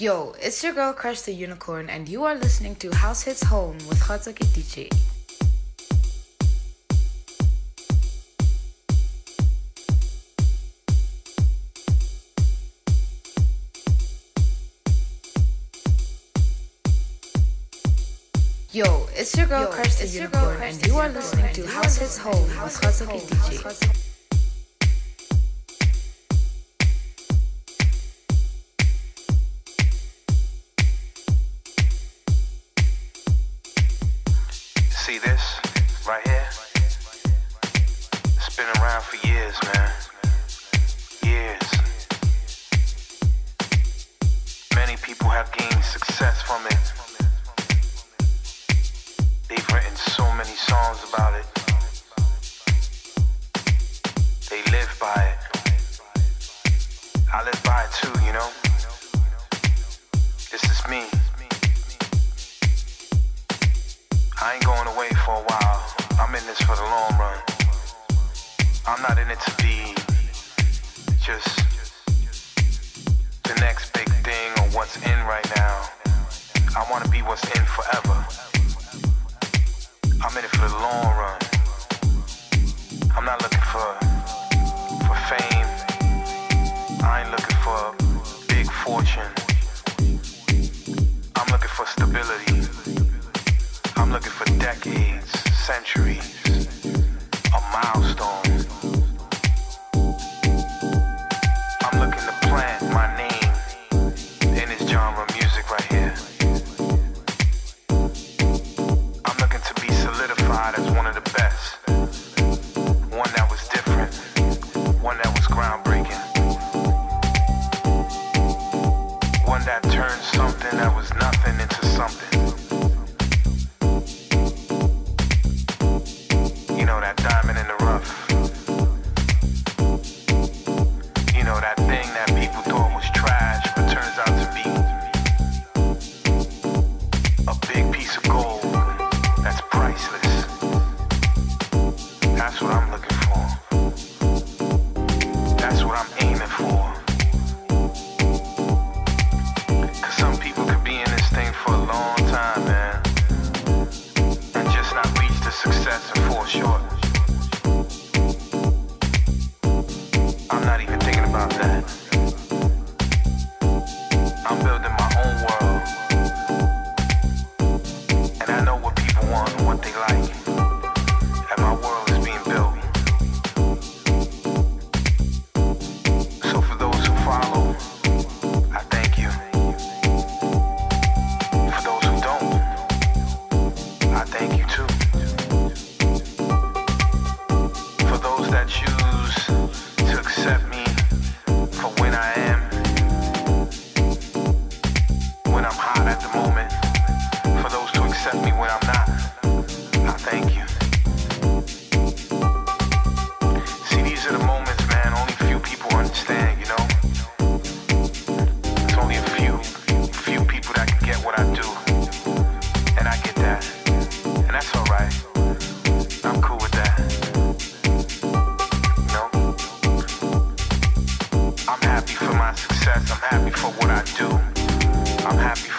Yo, it's your girl Crush the Unicorn, and you are listening to House Hits Home with Khotsuki DJ. Yo, it's your girl Crush the Unicorn, and you are listening to House Hits Home with Khotsuki DJ.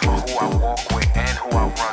for who I walk with and who I run.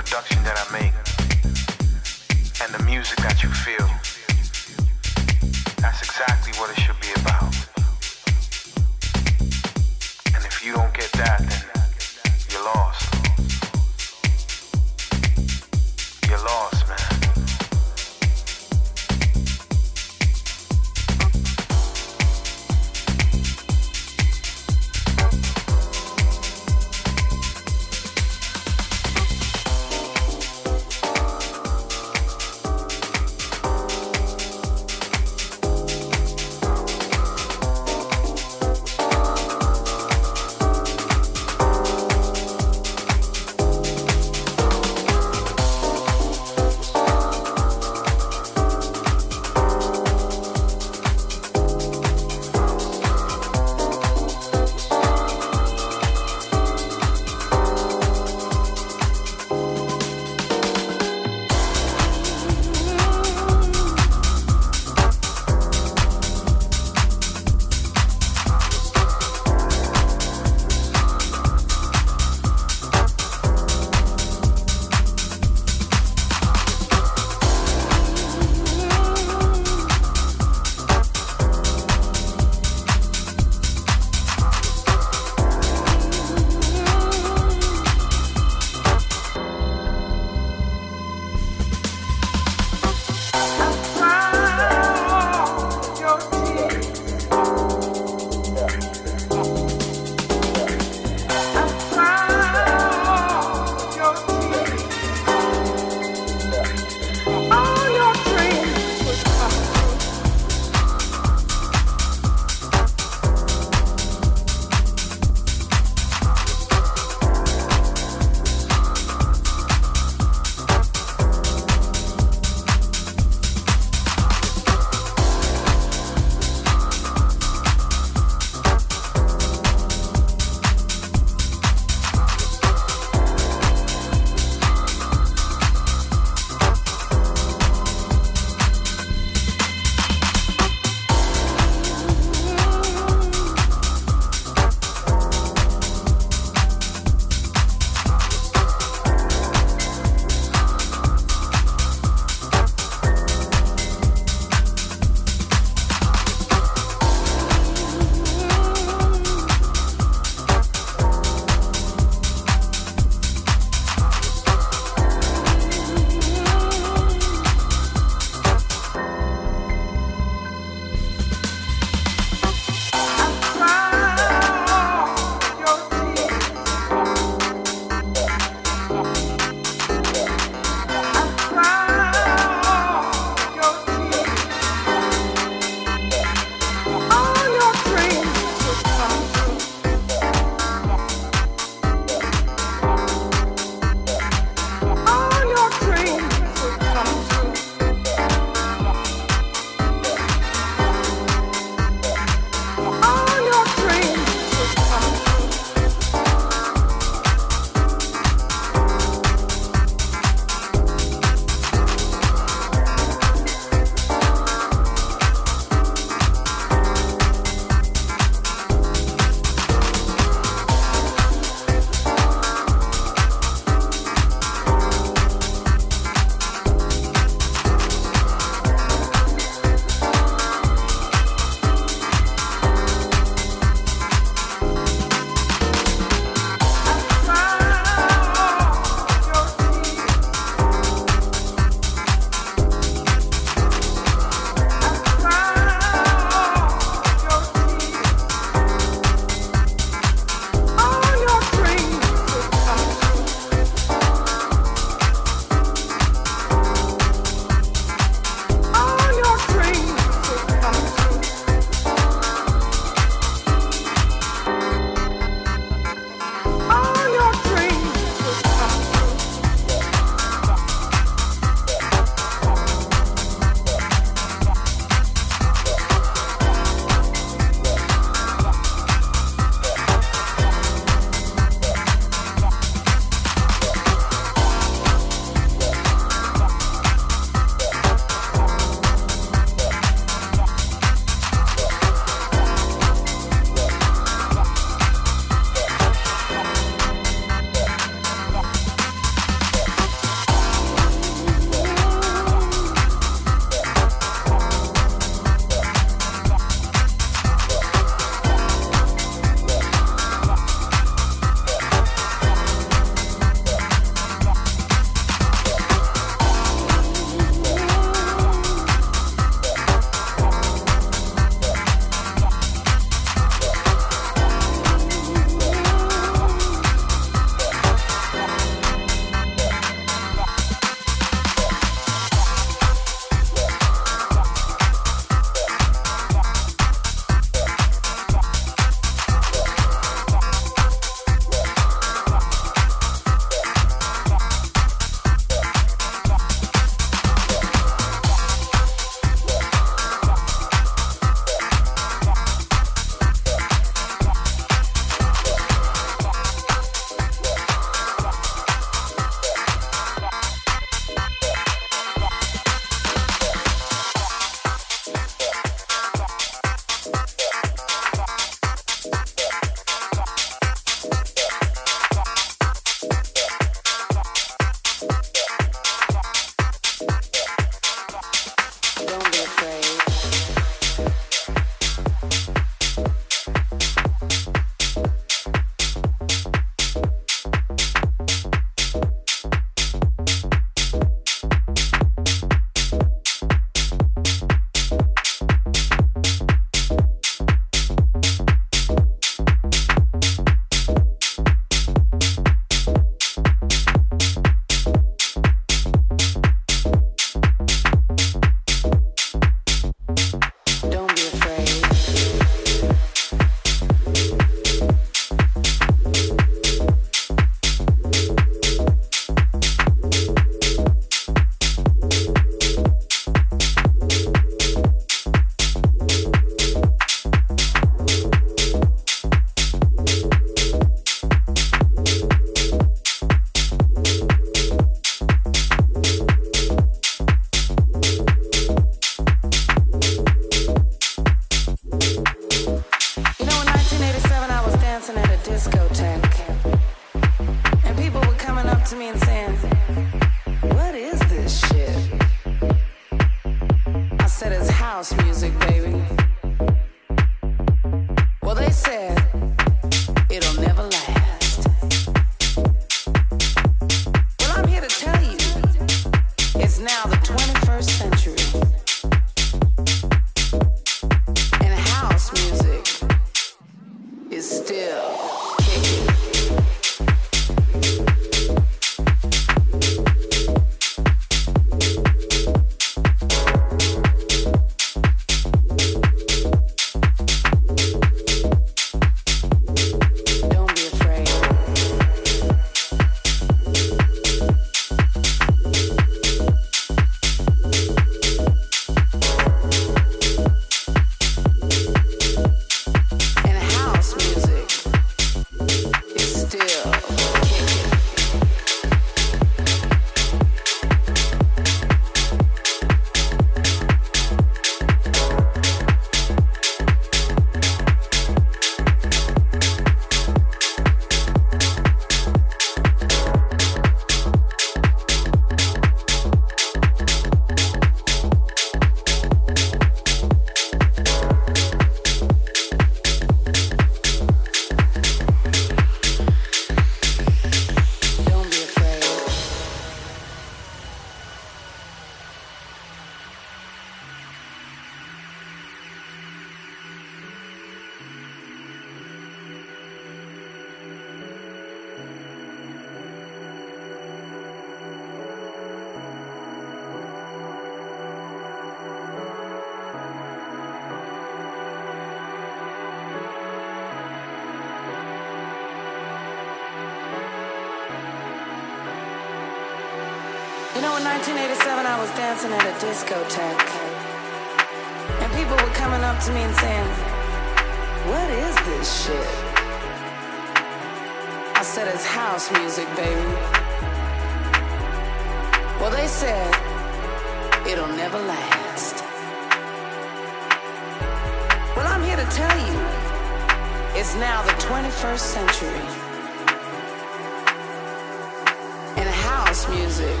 House music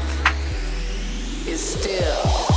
is still.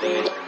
Thank you.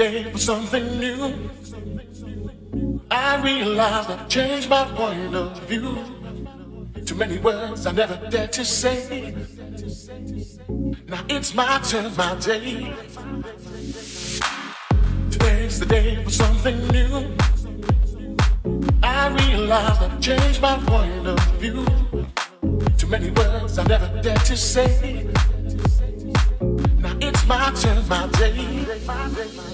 Day for something new. I realized I've changed my point of view. Too many words I never dared to say. Now it's my turn, my day. Today's the day for something new. I realize I've changed my point of view. Too many words I never dared to say. Now it's my turn, my day.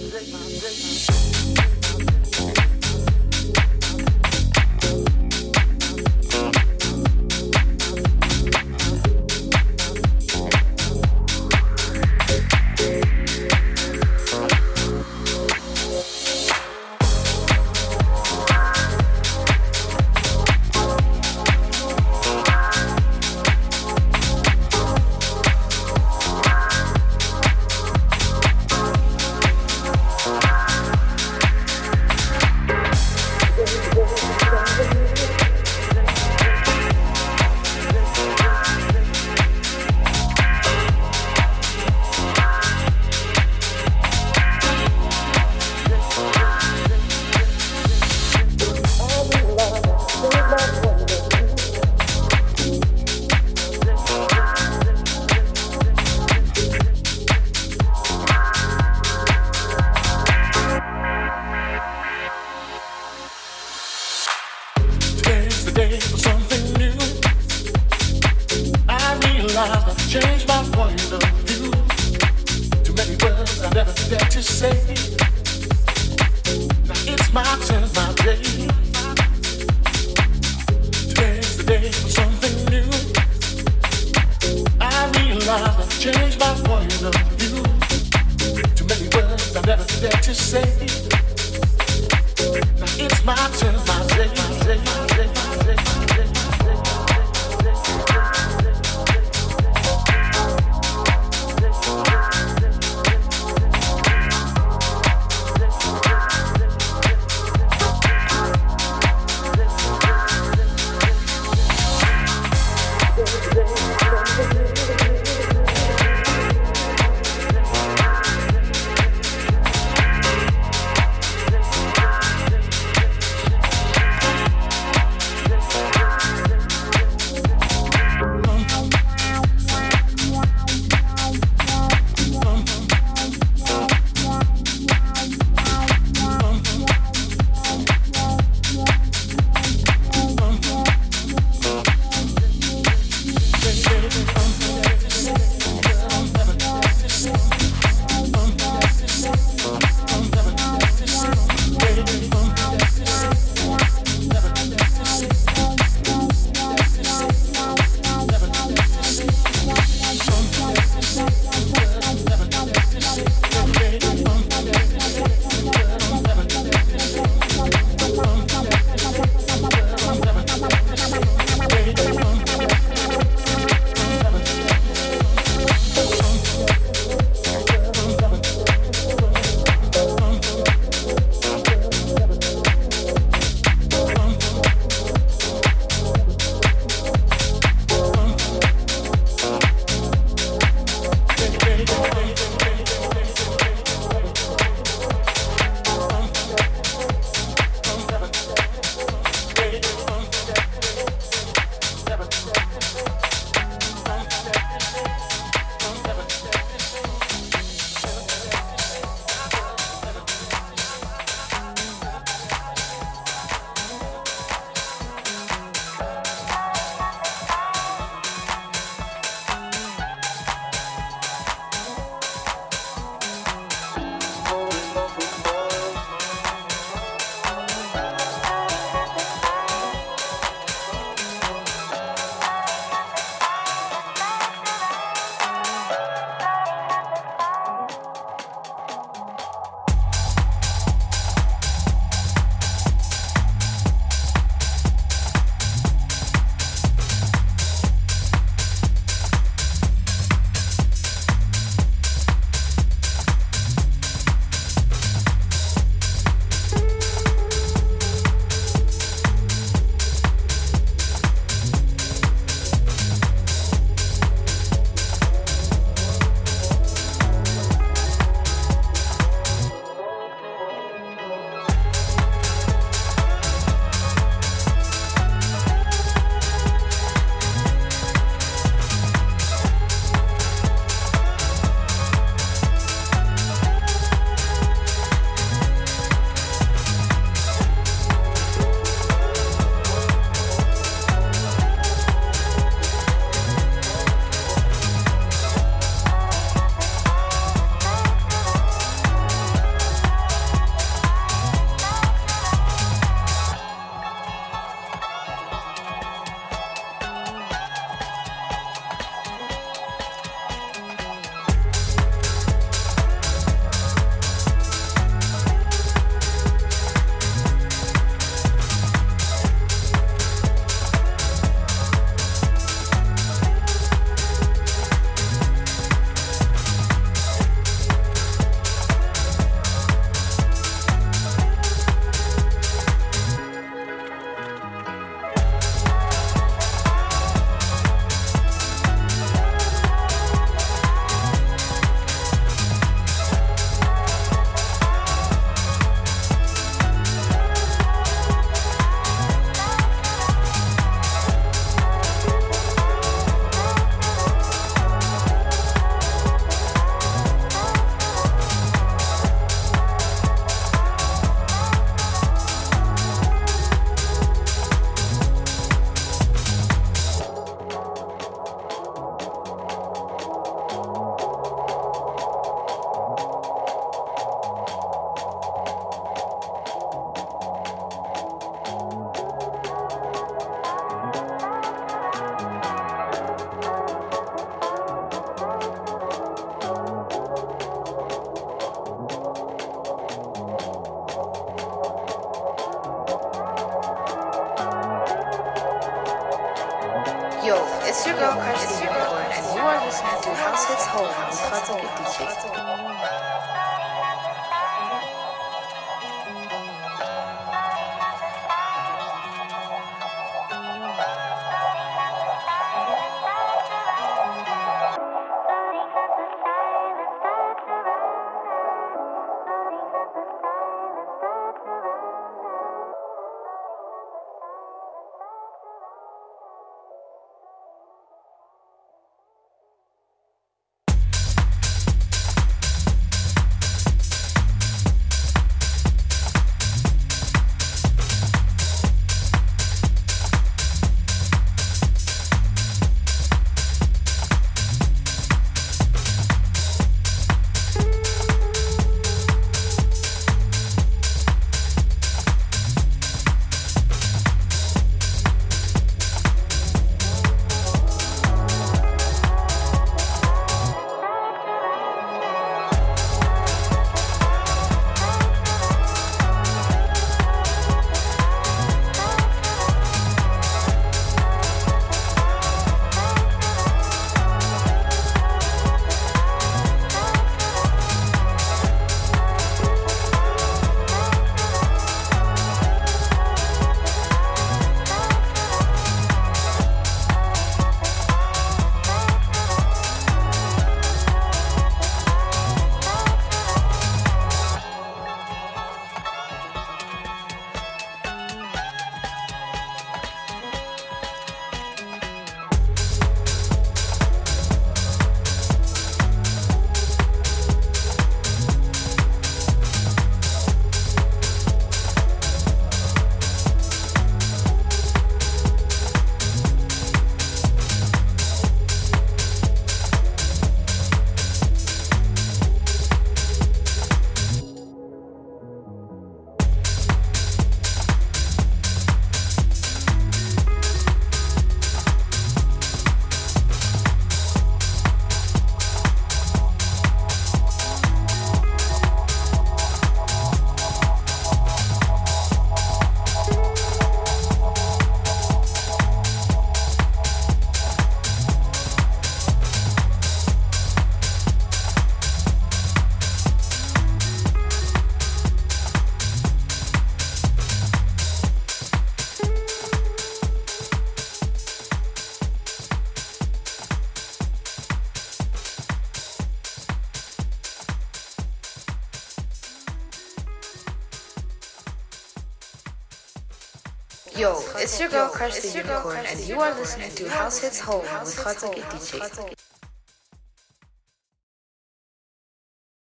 It's your girl Crush the Unicorn, and you are listening to House Hits Home with Khazaki DJ.